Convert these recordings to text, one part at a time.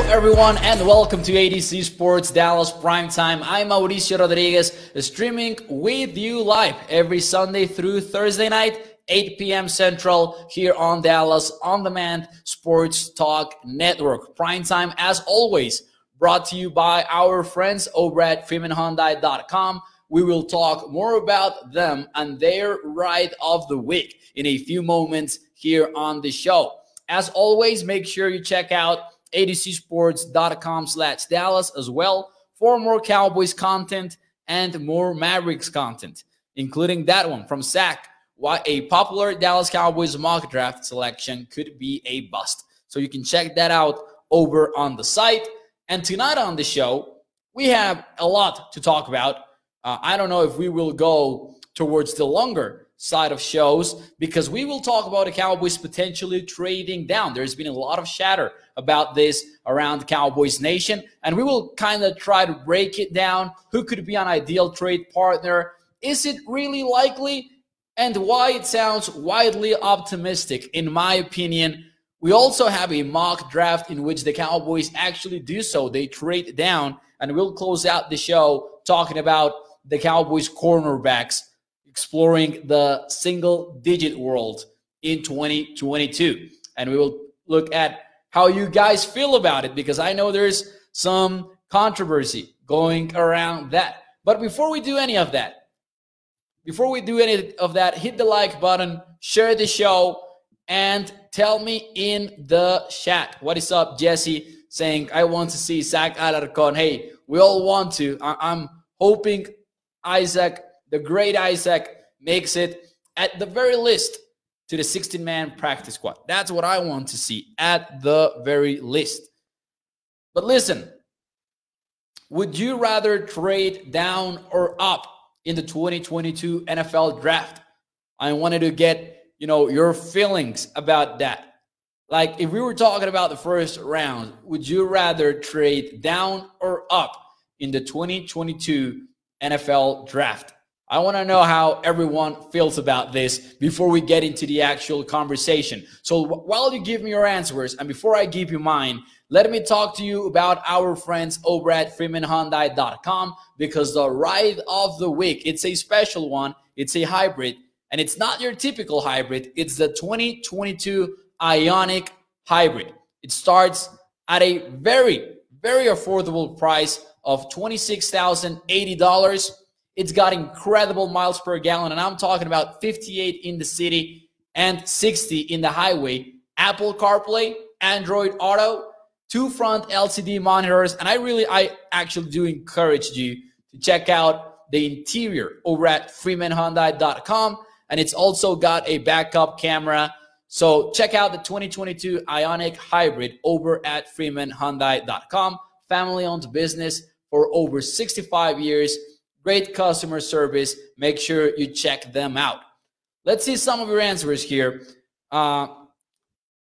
Hello, everyone, and welcome to ADC Sports Dallas Primetime. I'm Mauricio Rodriguez, streaming with you live every Sunday through Thursday night, 8 p.m. Central, here on Dallas On Demand Sports Talk Network. Primetime, as always, brought to you by our friends over at FreemanHyundai.com. We will talk more about them and their ride of the week in a few moments here on the show. As always, make sure you check out adcsports.com slash Dallas as well for more Cowboys content and more Mavericks content, including that one from Zach, why a popular Dallas Cowboys mock draft selection could be a bust. So you can check that out over on the site. And tonight on the show, we have a lot to talk about. Uh, I don't know if we will go towards the longer side of shows because we will talk about the Cowboys potentially trading down. There's been a lot of chatter about this around Cowboys Nation, and we will kind of try to break it down. Who could be an ideal trade partner? Is it really likely? And why it sounds widely optimistic, in my opinion. We also have a mock draft in which the Cowboys actually do so. They trade down, and we'll close out the show talking about the Cowboys cornerbacks exploring the single digit world in 2022. And we will look at how you guys feel about it because I know there's some controversy going around that. But before we do any of that, before we do any of that, hit the like button, share the show, and tell me in the chat. What is up, Jesse? Saying, I want to see Isaac Alarcon. Hey, we all want to. I- am hoping Isaac the great Isaac makes it at the very least to the 16 man practice squad. That's what I want to see at the very least. But listen, would you rather trade down or up in the 2022 NFL draft? I wanted to get, you know, your feelings about that. Like if we were talking about the first round, would you rather trade down or up in the 2022 NFL draft? I want to know how everyone feels about this before we get into the actual conversation. So while you give me your answers and before I give you mine, let me talk to you about our friends over at freemanhyundai.com because the ride of the week, it's a special one. It's a hybrid and it's not your typical hybrid. It's the 2022 Ioniq Hybrid. It starts at a very, very affordable price of $26,080 it's got incredible miles per gallon, and I'm talking about 58 in the city and 60 in the highway. Apple CarPlay, Android Auto, two front LCD monitors, and I really, I actually do encourage you to check out the interior over at freemanhyundai.com, and it's also got a backup camera. So check out the 2022 Ioniq Hybrid over at freemanhyundai.com. Family-owned business for over 65 years great customer service. Make sure you check them out. Let's see some of your answers here. Uh,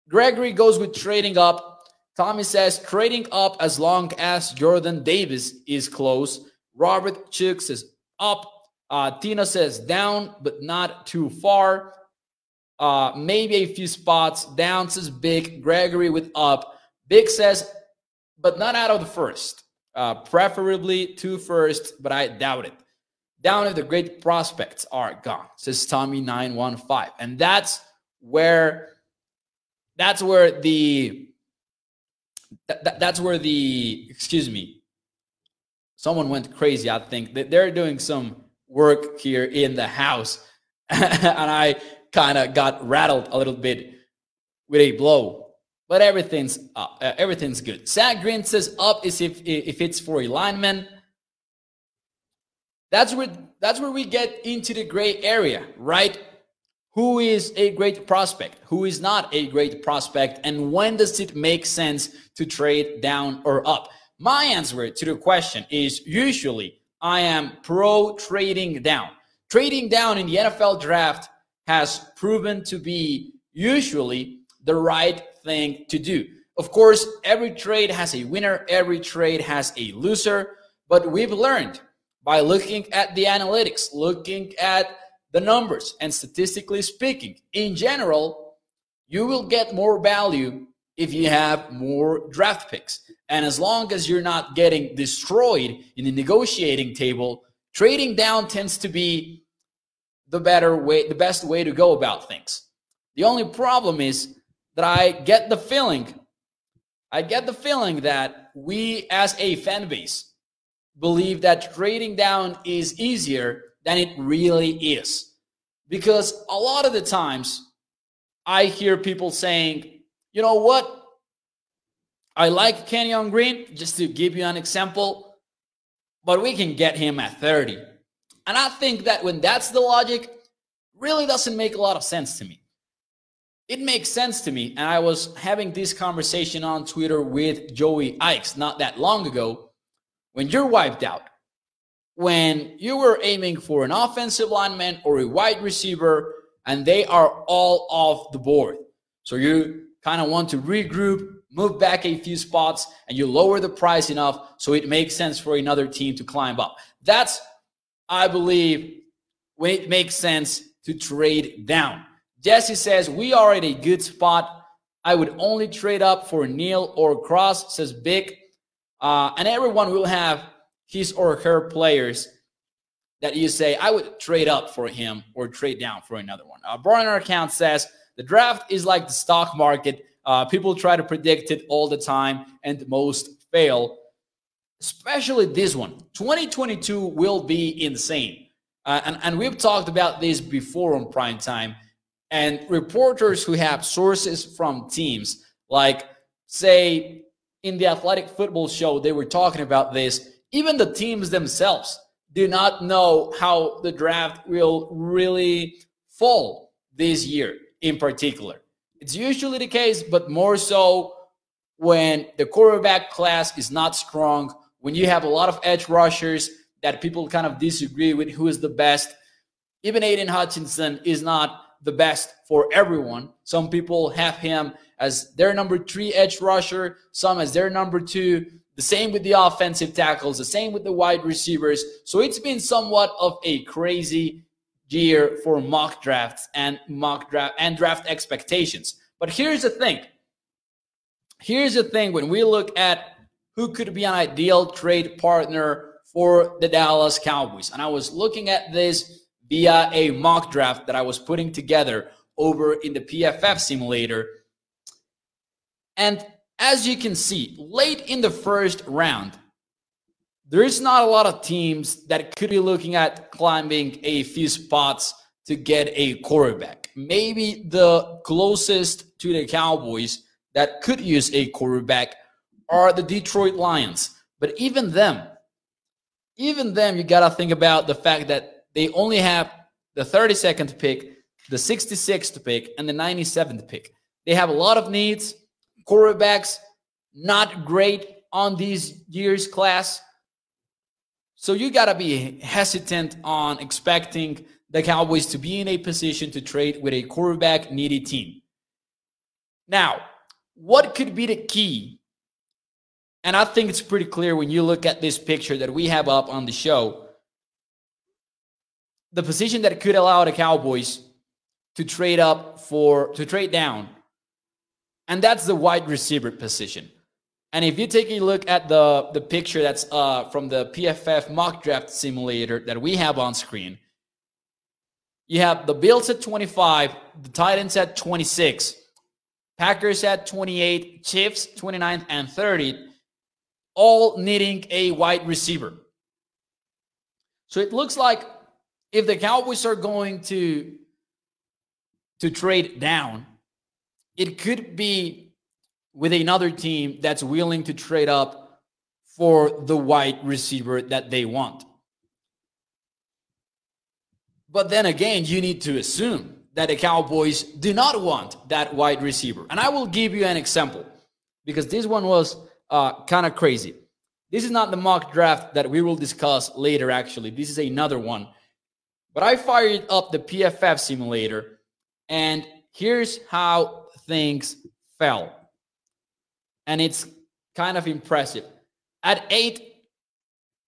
Gregory goes with trading up. Tommy says trading up as long as Jordan Davis is close. Robert Chook says up. Uh, Tina says down, but not too far. Uh, maybe a few spots. Down says big. Gregory with up. Big says, but not out of the first. Uh, preferably two first, but I doubt it. Down if the great prospects are gone, says Tommy 915. And that's where that's where the that, that's where the excuse me. Someone went crazy i think. That they're doing some work here in the house. And i kind of got rattled a little bit with a blow but everything's up. Uh, everything's good. Zach Green says up is if if it's for alignment. That's where that's where we get into the gray area, right? Who is a great prospect? Who is not a great prospect? And when does it make sense to trade down or up? My answer to the question is usually I am pro trading down. Trading down in the NFL draft has proven to be usually the right thing to do. Of course, every trade has a winner, every trade has a loser, but we've learned by looking at the analytics, looking at the numbers, and statistically speaking, in general, you will get more value if you have more draft picks. And as long as you're not getting destroyed in the negotiating table, trading down tends to be the better way, the best way to go about things. The only problem is that I get the feeling, I get the feeling that we as a fan base believe that trading down is easier than it really is. Because a lot of the times I hear people saying, you know what? I like Kenyon Green, just to give you an example, but we can get him at 30. And I think that when that's the logic, really doesn't make a lot of sense to me. It makes sense to me. And I was having this conversation on Twitter with Joey Ickes not that long ago. When you're wiped out, when you were aiming for an offensive lineman or a wide receiver, and they are all off the board. So you kind of want to regroup, move back a few spots, and you lower the price enough so it makes sense for another team to climb up. That's, I believe, when it makes sense to trade down. Jesse says, We are at a good spot. I would only trade up for Neal or Cross, says Big. Uh, and everyone will have his or her players that you say, I would trade up for him or trade down for another one. Uh, Burner account says, The draft is like the stock market. Uh, people try to predict it all the time, and most fail, especially this one. 2022 will be insane. Uh, and, and we've talked about this before on prime time. And reporters who have sources from teams, like, say, in the athletic football show, they were talking about this. Even the teams themselves do not know how the draft will really fall this year in particular. It's usually the case, but more so when the quarterback class is not strong, when you have a lot of edge rushers that people kind of disagree with who is the best. Even Aidan Hutchinson is not the best for everyone. Some people have him as their number three edge rusher, some as their number two. The same with the offensive tackles, the same with the wide receivers. So it's been somewhat of a crazy year for mock drafts and mock draft and draft expectations. But here's the thing. Here's the thing when we look at who could be an ideal trade partner for the Dallas Cowboys. And I was looking at this via a mock draft that I was putting together over in the PFF simulator. And as you can see, late in the first round, there is not a lot of teams that could be looking at climbing a few spots to get a quarterback. Maybe the closest to the Cowboys that could use a quarterback are the Detroit Lions. But even them, even them, you got to think about the fact that they only have the 32nd pick, the 66th pick, and the 97th pick. They have a lot of needs. Quarterbacks, not great on these years' class. So you got to be hesitant on expecting the Cowboys to be in a position to trade with a quarterback needy team. Now, what could be the key? And I think it's pretty clear when you look at this picture that we have up on the show. The position that could allow the Cowboys to trade up for to trade down and that's the wide receiver position. And if you take a look at the, the picture that's uh, from the PFF mock draft simulator that we have on screen, you have the Bills at 25, the Titans at 26, Packers at 28, Chiefs 29 and 30, all needing a wide receiver. So it looks like if the Cowboys are going to to trade down, it could be with another team that's willing to trade up for the wide receiver that they want. But then again, you need to assume that the Cowboys do not want that wide receiver. And I will give you an example because this one was uh, kind of crazy. This is not the mock draft that we will discuss later, actually. This is another one. But I fired up the PFF simulator, and here's how things fell. And it's kind of impressive. At eight,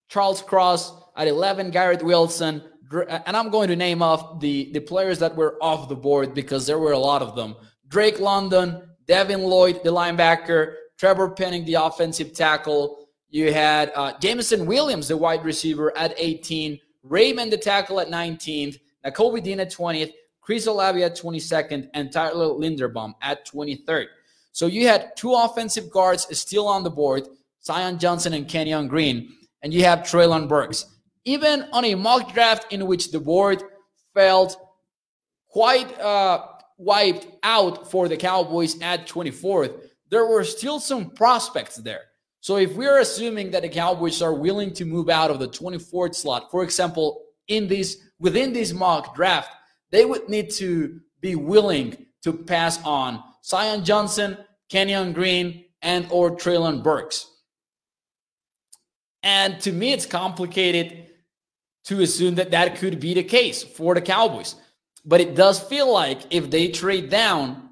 Charles Cross. At 11, Garrett Wilson. And I'm going to name off the, the players that were off the board because there were a lot of them. Drake London, Devin Lloyd, the linebacker, Trevor Penning, the offensive tackle. You had uh, Jameson Williams, the wide receiver, at 18. Raimann, the tackle, at 19th. Nakobe Dean at 20th. Chris Olave at 22nd. And Tyler Linderbaum at 23rd. So you had two offensive guards still on the board, Zion Johnson and Kenyon Green. And you have Treylon Burks. Even on a mock draft in which the board felt quite uh, wiped out for the Cowboys at 24th, there were still some prospects there. So if we're assuming that the Cowboys are willing to move out of the 24th slot, for example, in this within this mock draft, they would need to be willing to pass on Zion Johnson, Kenyon Green, and or Treylon Burks. And to me, it's complicated to assume that that could be the case for the Cowboys. But it does feel like if they trade down,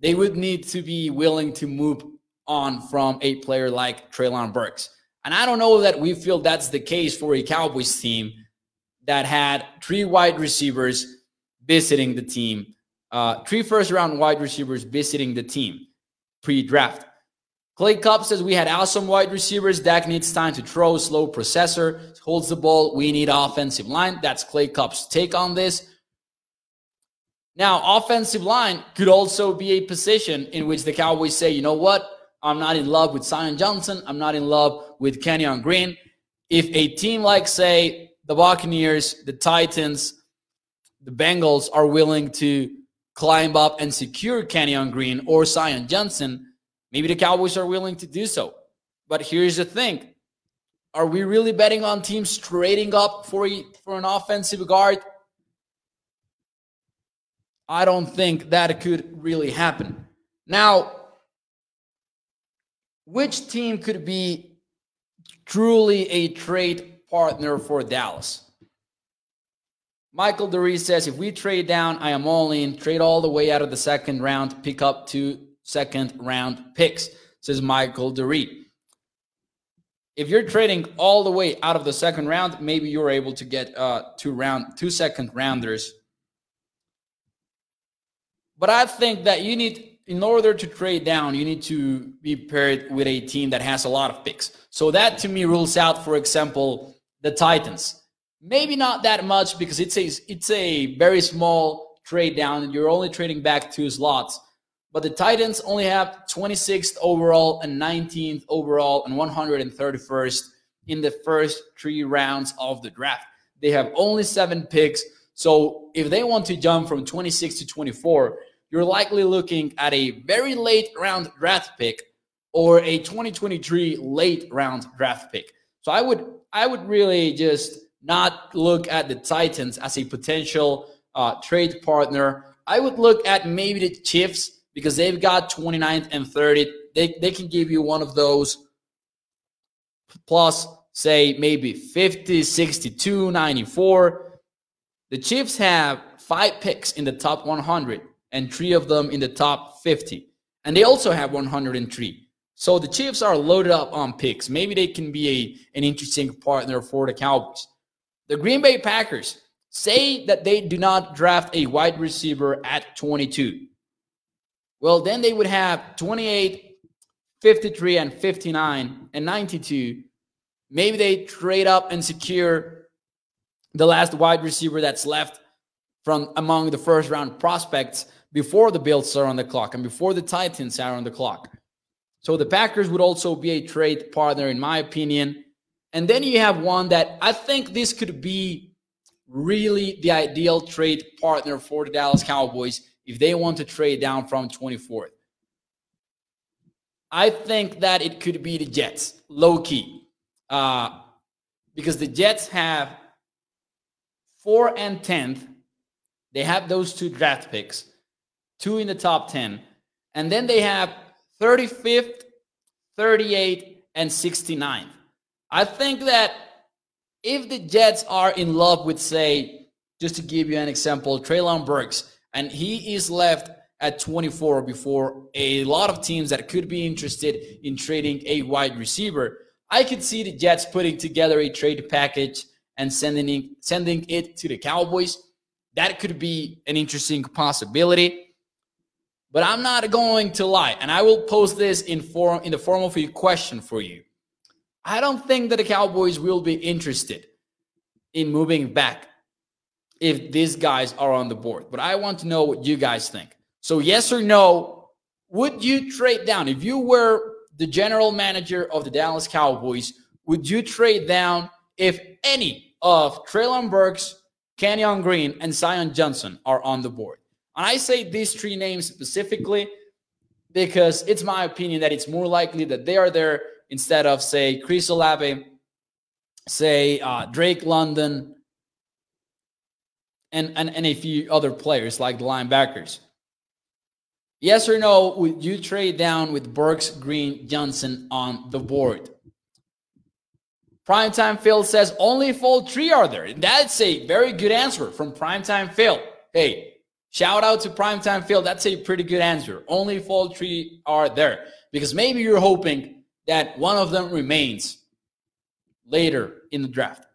they would need to be willing to move on from a player like Treylon Burks. And I don't know that we feel that's the case for a Cowboys team that had three wide receivers visiting the team, uh, three first round wide receivers visiting the team pre draft. Clay Cup says we had awesome wide receivers. Dak needs time to throw, slow processor, holds the ball. We need offensive line. That's Clay Cup's take on this. Now, offensive line could also be a position in which the Cowboys say, you know what? I'm not in love with Zion Johnson. I'm not in love with Kenyon Green. If a team like, say, the Buccaneers, the Titans, the Bengals are willing to climb up and secure Kenyon Green or Zion Johnson, maybe the Cowboys are willing to do so. But here's the thing are we really betting on teams trading up for, a, for an offensive guard? I don't think that could really happen. Now, which team could be truly a trade partner for Dallas? Michael DeRee says, if we trade down, I am all in. Trade all the way out of the second round, pick up two second round picks, says Michael DeRee. If you're trading all the way out of the second round, maybe you're able to get uh, two round, two second rounders but I think that you need, in order to trade down, you need to be paired with a team that has a lot of picks. So that to me rules out, for example, the Titans. Maybe not that much because it's a it's a very small trade down. You're only trading back two slots. But the Titans only have 26th overall and 19th overall and 131st in the first three rounds of the draft. They have only seven picks. So if they want to jump from 26 to 24, you're likely looking at a very late round draft pick or a 2023 late round draft pick. So I would I would really just not look at the Titans as a potential uh, trade partner. I would look at maybe the Chiefs because they've got 29th and 30th. They, they can give you one of those plus, say, maybe 50, 62, 94. The Chiefs have five picks in the top 100 and three of them in the top 50. And they also have 103. So the Chiefs are loaded up on picks. Maybe they can be a, an interesting partner for the Cowboys. The Green Bay Packers say that they do not draft a wide receiver at 22. Well, then they would have 28, 53, and 59, and 92. Maybe they trade up and secure the last wide receiver that's left from among the first round prospects before the Bills are on the clock and before the Titans are on the clock. So the Packers would also be a trade partner, in my opinion. And then you have one that I think this could be really the ideal trade partner for the Dallas Cowboys if they want to trade down from 24th. I think that it could be the Jets, low key, uh, because the Jets have four and 10th. They have those two draft picks two in the top 10. And then they have 35th, 38, and 69th. I think that if the Jets are in love with, say, just to give you an example, Treylon Burks, and he is left at 24 before a lot of teams that could be interested in trading a wide receiver, I could see the Jets putting together a trade package and sending sending it to the Cowboys. That could be an interesting possibility. But I'm not going to lie, and I will post this in form in the form of a question for you. I don't think that the Cowboys will be interested in moving back if these guys are on the board. But I want to know what you guys think. So, yes or no, would you trade down? If you were the general manager of the Dallas Cowboys, would you trade down if any of Treylon Burks, Kenyon Green, and Zion Johnson are on the board? And I say these three names specifically because it's my opinion that it's more likely that they are there instead of, say, Chris Olave, say, uh, Drake London, and, and, and a few other players like the linebackers. Yes or no, would you trade down with Burks, Green, Johnson on the board? Primetime Phil says only all three are there. That's a very good answer from Primetime Phil. Hey, Shout out to Primetime Phil. That's a pretty good answer. Only all three are there. Because maybe you're hoping that one of them remains later in the draft.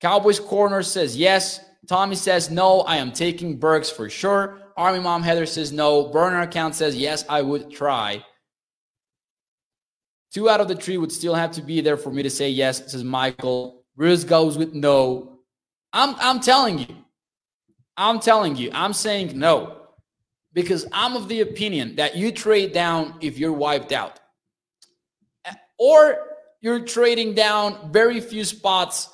Cowboys corner says yes. Tommy says no. I am taking Burks for sure. Army Mom Heather says no. Burner account says yes. I would try. Two out of the three would still have to be there for me to say yes, says Michael. Bruce goes with no. I'm I'm telling you, I'm telling you, I'm saying no because I'm of the opinion that you trade down if you're wiped out, or you're trading down very few spots,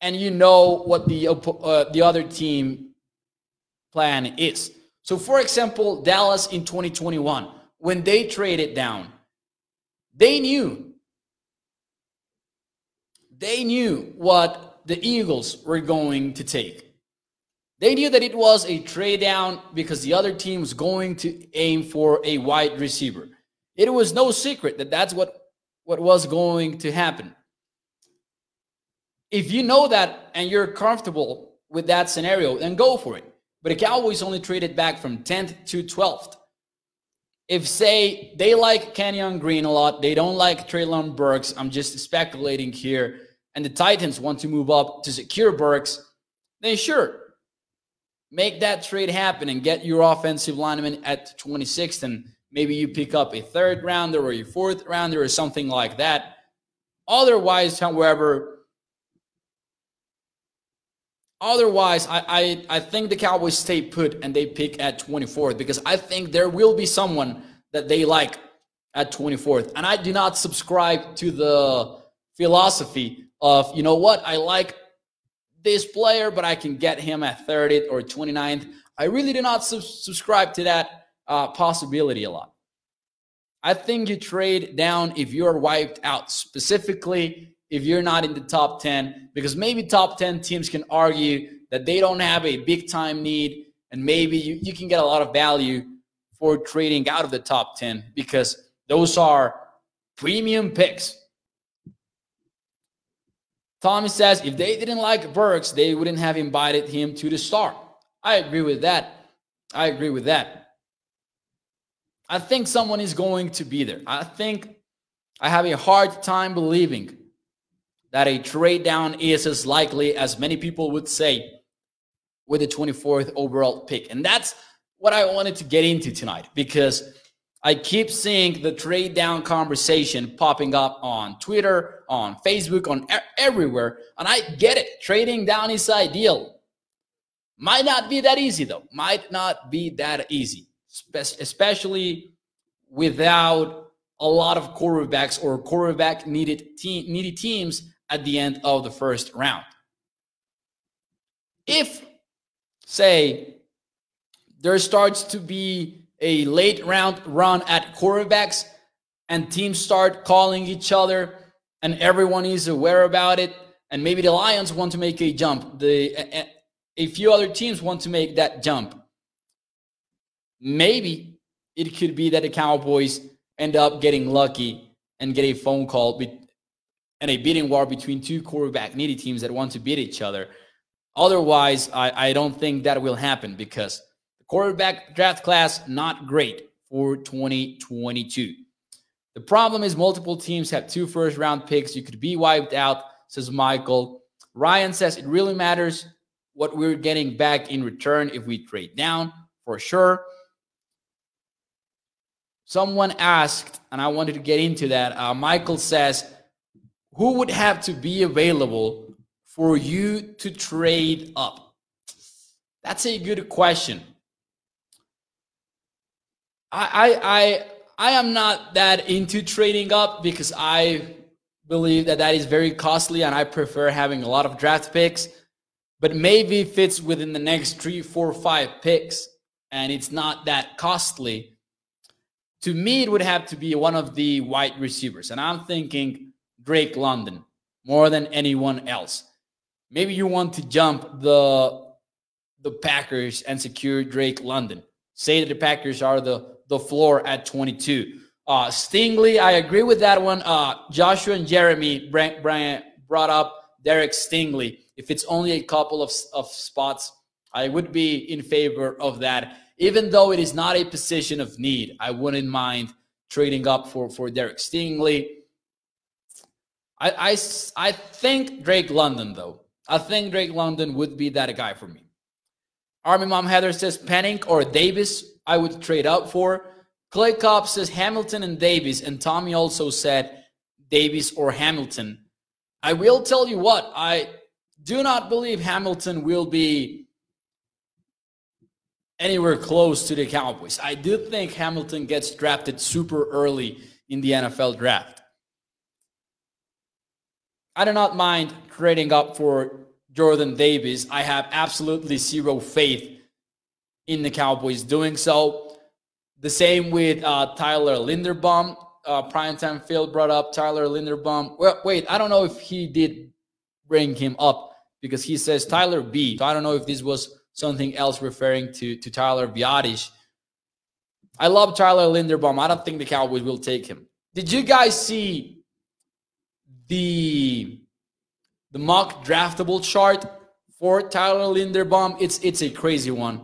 and you know what the uh, the other team plan is. So, for example, Dallas in 2021, when they traded down, they knew they knew what the Eagles were going to take. They knew that it was a trade down because the other team was going to aim for a wide receiver. It was no secret that that's what, what was going to happen. If you know that and you're comfortable with that scenario, then go for it. But the Cowboys only traded back from 10th to 12th. If, say, they like Kenyon Green a lot, they don't like Treylon Burks, I'm just speculating here, and the Titans want to move up to secure Burks, then sure, make that trade happen and get your offensive lineman at 26th and maybe you pick up a third rounder or your fourth rounder or something like that. Otherwise however otherwise I, I i think the cowboys stay put and they pick at 24th because i think there will be someone that they like at 24th and i do not subscribe to the philosophy of you know what i like this player, but I can get him at 30th or 29th. I really do not sub- subscribe to that uh, possibility a lot. I think you trade down if you're wiped out, specifically if you're not in the top 10, because maybe top 10 teams can argue that they don't have a big time need, and maybe you, you can get a lot of value for trading out of the top 10 because those are premium picks. Tommy says if they didn't like Burks, they wouldn't have invited him to the start. I agree with that. I agree with that. I think someone is going to be there. I think I have a hard time believing that a trade down is as likely as many people would say with the 24th overall pick. And that's what I wanted to get into tonight because I keep seeing the trade down conversation popping up on Twitter, on Facebook, on everywhere. And I get it. Trading down is ideal. Might not be that easy, though. Might not be that easy, especially without a lot of quarterbacks or quarterback needed te- needy teams at the end of the first round. If, say, there starts to be a late round run at quarterbacks and teams start calling each other and everyone is aware about it and maybe the lions want to make a jump the a, a few other teams want to make that jump maybe it could be that the cowboys end up getting lucky and get a phone call and a bidding war between two quarterback needy teams that want to beat each other otherwise I, I don't think that will happen because the Quarterback draft class, not great for 2022. The problem is multiple teams have two first round picks. You could be wiped out, says Michael. Ryan says it really matters what we're getting back in return if we trade down. for sure. Someone asked, and I wanted to get into that. Uh, Michael says, who would have to be available for you to trade up? That's a good question. I, I, I, I am not that into trading up because I believe that that is very costly and I prefer having a lot of draft picks. But maybe if it's within the next three, four, five picks and it's not that costly, to me, it would have to be one of the wide receivers. And I'm thinking Drake London more than anyone else. Maybe you want to jump the the Packers and secure Drake London. Say that the Packers are the the floor at 22. Uh, Stingley, I agree with that one. Uh, Joshua and Jeremy Brian brought up Derek Stingley. If it's only a couple of, of spots, I would be in favor of that even though it is not a position of need, I wouldn't mind trading up for, for Derek Stingley. I, I, I think Drake London, though. I think Drake London would be that guy for me. Army Mom Heather says Penning or Davis, I would trade up for. Clay Cobb says Hamilton and Davis, and Tommy also said Davis or Hamilton. I will tell you what, I do not believe Hamilton will be anywhere close to the Cowboys. I do think Hamilton gets drafted super early in the NFL draft. I do not mind trading up for Jordan Davis. I have absolutely zero faith in the Cowboys doing so. The same with uh, Tyler Linderbaum. Uh, Primetime Phil brought up Tyler Linderbaum. Well, wait, I don't know if he did bring him up because he says Tyler B. So I don't know if this was something else referring to, to Tyler Biadasz. I love Tyler Linderbaum. I don't think the Cowboys will take him. Did you guys see the the mock draftable chart for Tyler Linderbaum? It's it's a crazy one.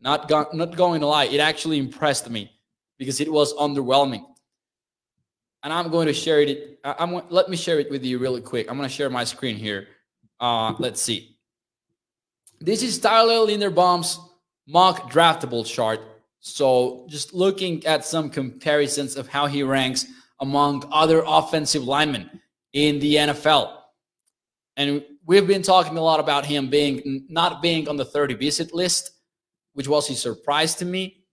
Not go, not going to lie, it actually impressed me because it was underwhelming. And I'm going to share it. I'm let me share it with you really quick. I'm going to share my screen here. Uh, let's see. This is Tyler Linderbaum's mock draftable chart. So just looking at some comparisons of how he ranks among other offensive linemen in the NFL. And we've been talking a lot about him being not being on the 30 visit list, which was a surprise to me.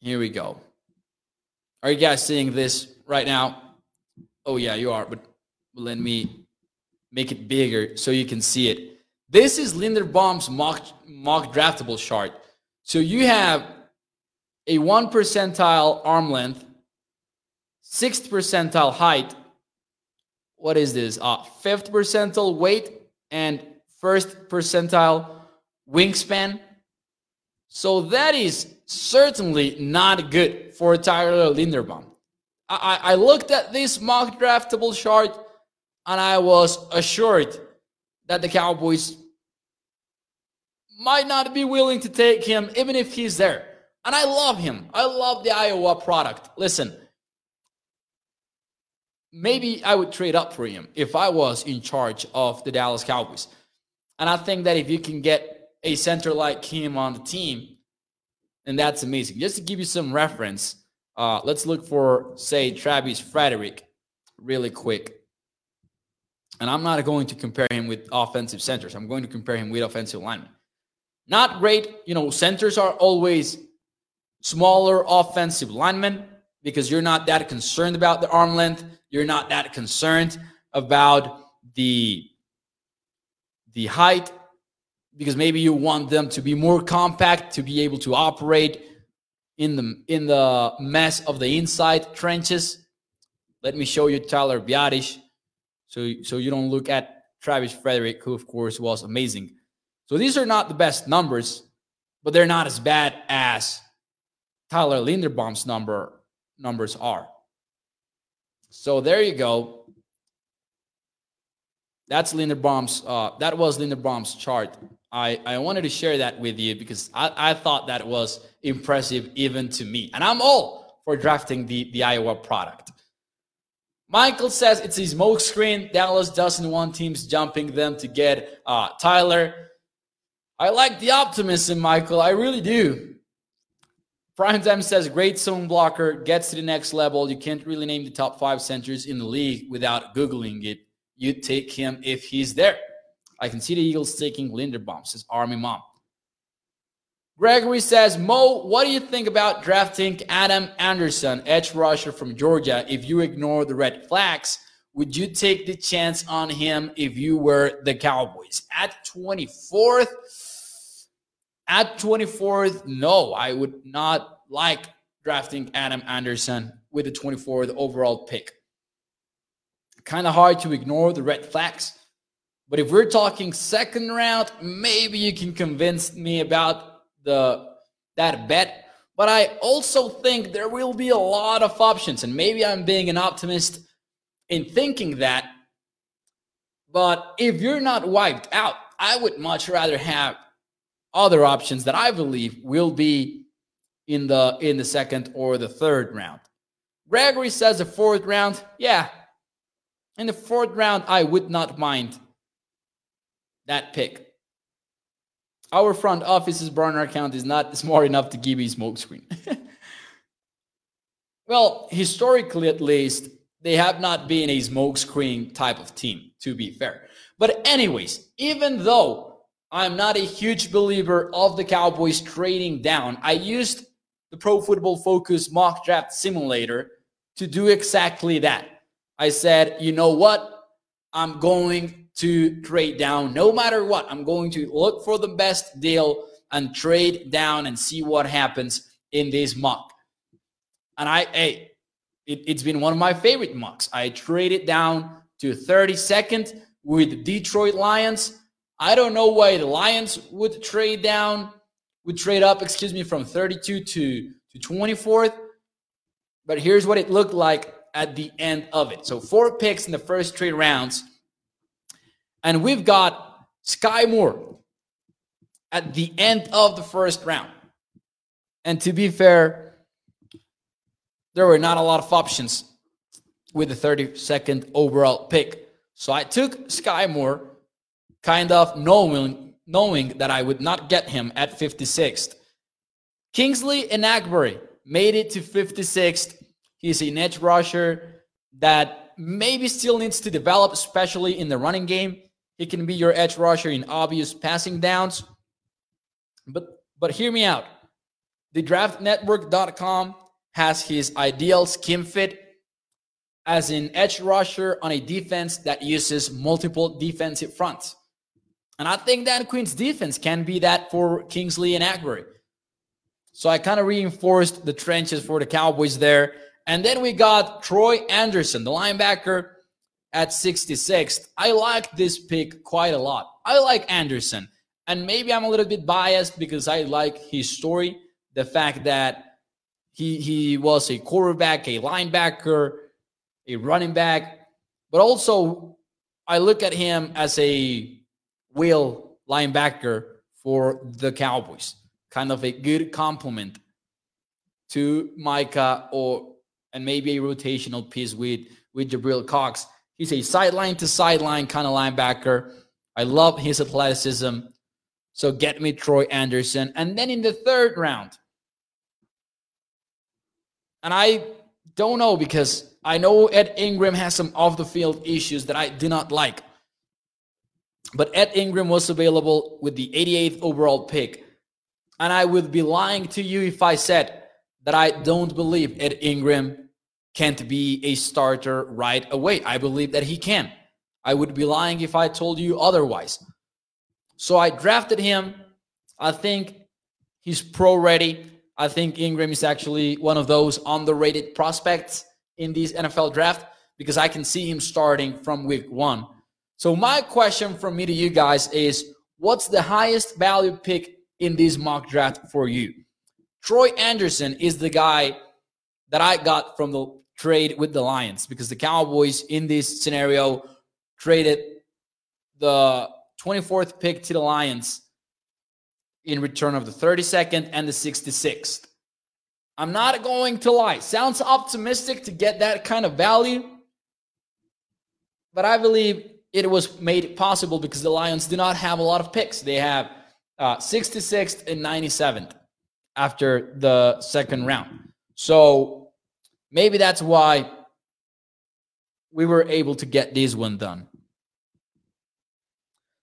Here we go. Are you guys seeing this right now? Oh yeah, you are, but let me make it bigger so you can see it. This is Linderbaum's mock, mock draftable chart. So you have a one percentile arm length, sixth percentile height. What is this? Uh, fifth percentile weight and first percentile wingspan. So that is certainly not good for Tyler Linderbaum. I, I looked at this mock draftable chart and I was assured that the Cowboys might not be willing to take him even if he's there. And I love him. I love the Iowa product. Listen, maybe I would trade up for him if I was in charge of the Dallas Cowboys. And I think that if you can get a center like him on the team, then that's amazing. Just to give you some reference, uh, let's look for, say, Travis Frederick really quick. And I'm not going to compare him with offensive centers. I'm going to compare him with offensive linemen. Not great. You know, centers are always smaller offensive linemen because you're not that concerned about the arm length. You're not that concerned about the the height because maybe you want them to be more compact to be able to operate in the in the mess of the inside trenches. Let me show you Tyler Biadasz. So, so you don't look at Travis Frederick, who of course was amazing. So these are not the best numbers, but they're not as bad as Tyler Linderbaum's number numbers are. So there you go. That's Linderbaum's. Uh, that was Linderbaum's chart. I, I wanted to share that with you because I, I thought that was impressive even to me, and I'm all for drafting the the Iowa product. Michael says it's a smokescreen. Dallas doesn't want teams jumping them to get uh, Tyler. I like the optimism, Michael. I really do. Primetime says great zone blocker, gets to the next level. You can't really name the top five centers in the league without Googling it. You take him if he's there. I can see the Eagles taking Linderbaum, says Army Mom. Gregory says, Mo, what do you think about drafting Adam Anderson, edge rusher from Georgia, if you ignore the red flags? Would you take the chance on him if you were the Cowboys? At 24th, at 24th, no, I would not like drafting Adam Anderson with the 24th overall pick. Kind of hard to ignore the red flags. But if we're talking second round, maybe you can convince me about the that bet. But I also think there will be a lot of options, and maybe I'm being an optimist in thinking that. But if you're not wiped out, I would much rather have other options that I believe will be in the in the second or the third round. Gregory says the fourth round, yeah. In the fourth round, I would not mind that pick. Our front office's burner account is not smart enough to give me smokescreen. well, historically at least, they have not been a smokescreen type of team, to be fair. But anyways, even though I'm not a huge believer of the Cowboys trading down, I used the Pro Football Focus mock draft simulator to do exactly that. I said, you know what? I'm going to trade down no matter what. I'm going to look for the best deal and trade down and see what happens in this mock. And I, hey, it, has been one of my favorite mocks. I traded down to 32nd with Detroit Lions. I don't know why the Lions would trade down, would trade up, excuse me, from 32 to, to 24th. But here's what it looked like at the end of it. So four picks in the first three rounds and we've got Skyy Moore at the end of the first round. And to be fair, there were not a lot of options with the 32nd overall pick. So I took Skyy Moore, kind of knowing, knowing that I would not get him at 56th. Kingsley Enagbare made it to 56th. He's an edge rusher that maybe still needs to develop, especially in the running game. He can be your edge rusher in obvious passing downs. But but hear me out. The draftnetwork.com has his ideal scheme fit as an edge rusher on a defense that uses multiple defensive fronts. And I think that Quinn's defense can be that for Kingsley Enagbare. So I kind of reinforced the trenches for the Cowboys there. And then we got Troy Anderson, the linebacker at 66th. I like this pick quite a lot. I like Anderson. And maybe I'm a little bit biased because I like his story. The fact that he, he was a quarterback, a linebacker, a running back. But also, I look at him as a wheel linebacker for the Cowboys. Kind of a good complement to Micah or and maybe a rotational piece with with Jabril Cox. He's a sideline to sideline kind of linebacker. I love his athleticism. So get me Troy Anderson. And then in the third round, and I don't know because I know Ed Ingram has some off the field issues that I do not like. But Ed Ingram was available with the 88th overall pick. And I would be lying to you if I said that I don't believe Ed Ingram can't be a starter right away. I believe that he can. I would be lying if I told you otherwise. So I drafted him. I think he's pro ready. I think Ingram is actually one of those underrated prospects in this NFL draft because I can see him starting from week one. So my question from me to you guys is what's the highest value pick in this mock draft for you? Troy Anderson is the guy that I got from the trade with the Lions because the Cowboys in this scenario traded the 24th pick to the Lions in return of the 32nd and the 66th. I'm not going to lie. Sounds optimistic to get that kind of value, but I believe it was made possible because the Lions do not have a lot of picks. They have uh, 66th and 97th after the second round. So maybe that's why we were able to get this one done.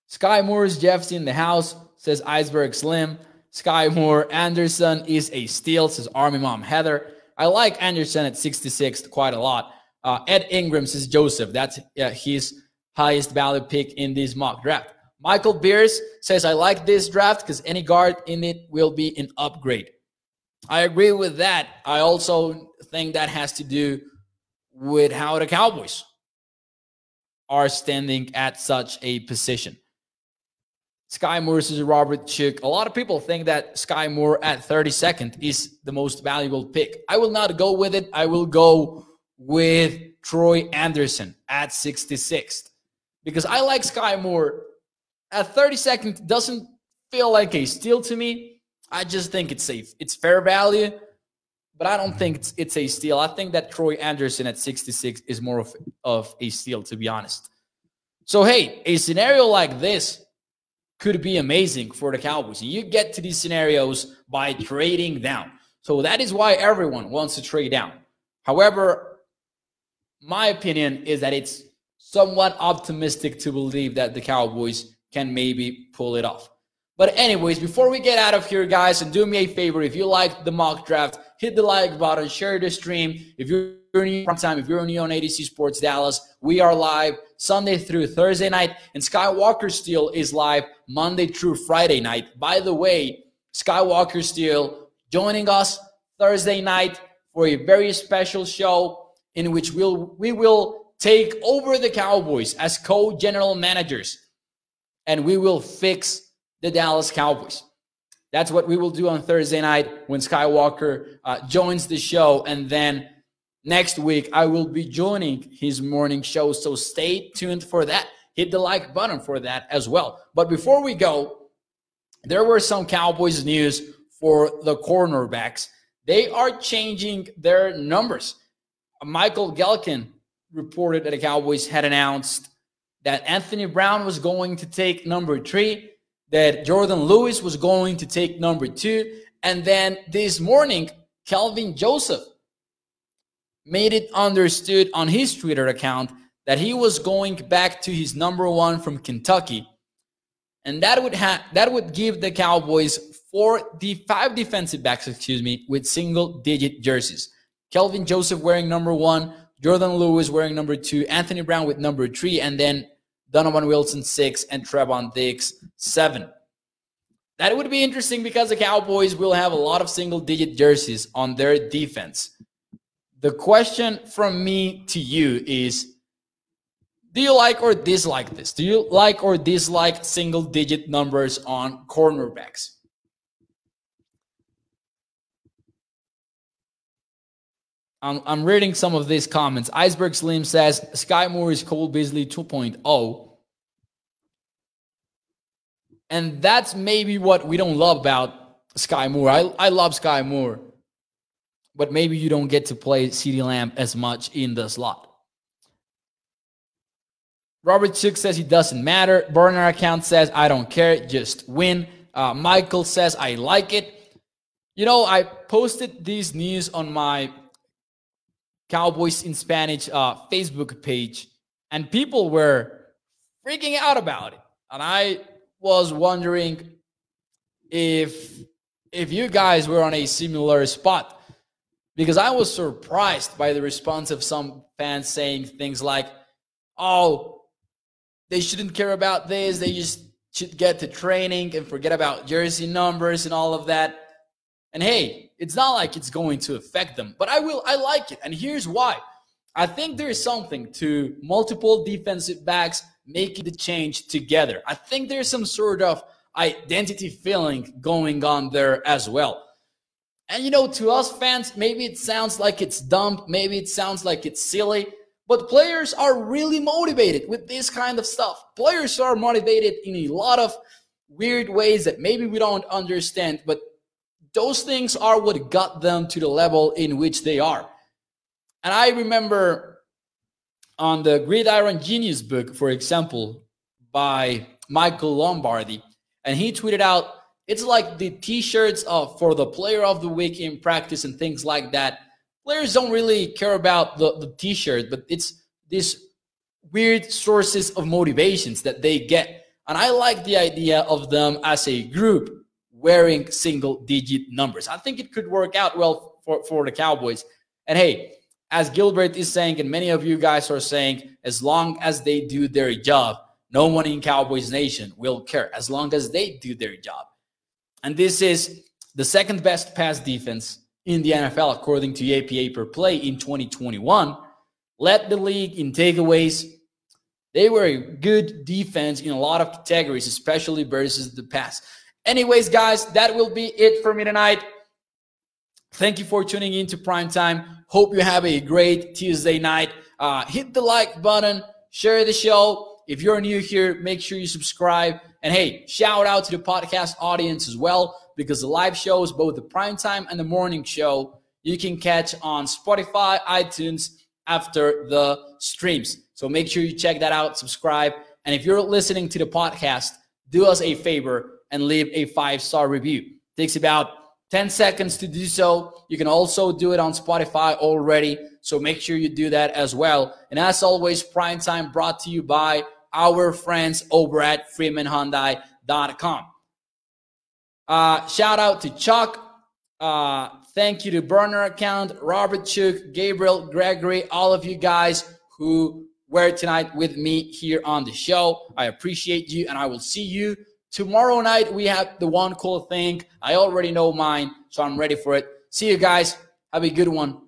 Skyy Moore's Jeff's in the house, says Iceberg Slim. Skyy Moore Anderson is a steal, says Army Mom Heather. I like Anderson at 66th quite a lot. Uh, Ed Ingram says Joseph. That's uh, his highest value pick in this mock draft. Michael Beers says, I like this draft because any guard in it will be an upgrade. I agree with that. I also think that has to do with how the Cowboys are standing at such a position. Skyy Moore is Robert Chick. A lot of people think that Skyy Moore at 32nd is the most valuable pick. I will not go with it. I will go with Troy Andersen at 66th because I like Skyy Moore at 32nd. Doesn't feel like a steal to me. I just think it's safe. It's fair value, but I don't think it's, it's a steal. I think that Troy Andersen at 66 is more of, of a steal, to be honest. So, hey, a scenario like this could be amazing for the Cowboys. You get to these scenarios by trading down. So that is why everyone wants to trade down. However, my opinion is that it's somewhat optimistic to believe that the Cowboys can maybe pull it off. But anyways, before we get out of here, guys, and do me a favor, if you like the mock draft, hit the like button, share the stream. If you're new time, if you're new on ADC Sports Dallas, we are live Sunday through Thursday night, and Skywalker Steel is live Monday through Friday night. By the way, Skywalker Steel joining us Thursday night for a very special show in which we'll we will take over the Cowboys as co-general managers, and we will fix the Dallas Cowboys. That's what we will do on Thursday night when Skywalker uh, joins the show, and then next week I will be joining his morning show. So stay tuned for that. Hit the like button for that as well. But before we go, there were some Cowboys news for the cornerbacks. They are changing their numbers. Michael Gehlken reported that the Cowboys had announced that Anthony Brown was going to take number three, that Jourdan Lewis was going to take number two, and then this morning, Kelvin Joseph made it understood on his Twitter account that he was going back to his number one from Kentucky, and that would have that would give the Cowboys four the five defensive backs, excuse me, with single digit jerseys. Kelvin Joseph wearing number one, Jourdan Lewis wearing number two, Anthony Brown with number three, and then Donovan Wilson six and Trevon Diggs seven. That would be interesting because the Cowboys will have a lot of single digit jerseys on their defense. The question from me to you is Do you like or dislike this? Do you like or dislike single digit numbers on cornerbacks? I'm, I'm reading some of these comments. Iceberg Slim says Skyy Moore is Cole Beasley 2.0. And that's maybe what we don't love about Skyy Moore. I, I love Skyy Moore but maybe you don't get to play CeeDee Lamb as much in the slot. Robert Chick says he doesn't matter. Burner account says I don't care, just win. Uh, Michael says I like it. You know, I posted these news on my Cowboys in Spanish uh, Facebook page, and people were freaking out about it. And I was wondering if if you guys were on a similar spot because I was surprised by the response of some fans saying things like, oh, they shouldn't care about this. They just should get to training and forget about jersey numbers and all of that. And hey, it's not like it's going to affect them, but I will, I like it. And here's why. I think there is something to multiple defensive backs making the change together. I think there's some sort of identity feeling going on there as well. And you know, to us fans, maybe it sounds like it's dumb, maybe it sounds like it's silly, but players are really motivated with this kind of stuff. Players are motivated in a lot of weird ways that maybe we don't understand, but those things are what got them to the level in which they are. And I remember on the Gridiron Genius book, for example, by Michael Lombardi, and he tweeted out It's like the t-shirts for the player of the week in practice and things like that. Players don't really care about the, the t-shirt, but it's these weird sources of motivations that they get. And I like the idea of them as a group wearing single digit numbers. I think it could work out well for, for the Cowboys. And hey, as Gilbert is saying, and many of you guys are saying, as long as they do their job, no one in Cowboys Nation will care as long as they do their job. And this is the second best pass defense in the NFL, according to EPA per play in 2021. Led the league in takeaways. They were a good defense in a lot of categories, especially versus the pass. Anyways, guys, that will be it for me tonight. Thank you for tuning in to Prime Time. Hope you have a great Tuesday night. Uh, hit the like button, share the show. If you're new here, make sure you subscribe. And hey, shout out to the podcast audience as well, because the live shows, both the prime time and the morning show, you can catch on Spotify, iTunes after the streams. So make sure you check that out, subscribe. And if you're listening to the podcast, do us a favor and leave a five star review. It takes about 10 seconds to do so. You can also do it on Spotify already. So make sure you do that as well. And as always, Prime Time brought to you by our friends over at freemanhyundai.com. Uh, shout out to Chuck. Uh, thank you to Burner Account, Robert Chuk, Gabriel, Gregory, all of you guys who were tonight with me here on the show. I appreciate you, and I will see you Tomorrow night, we have the one cool thing. I already know mine, so I'm ready for it. See you guys. Have a good one.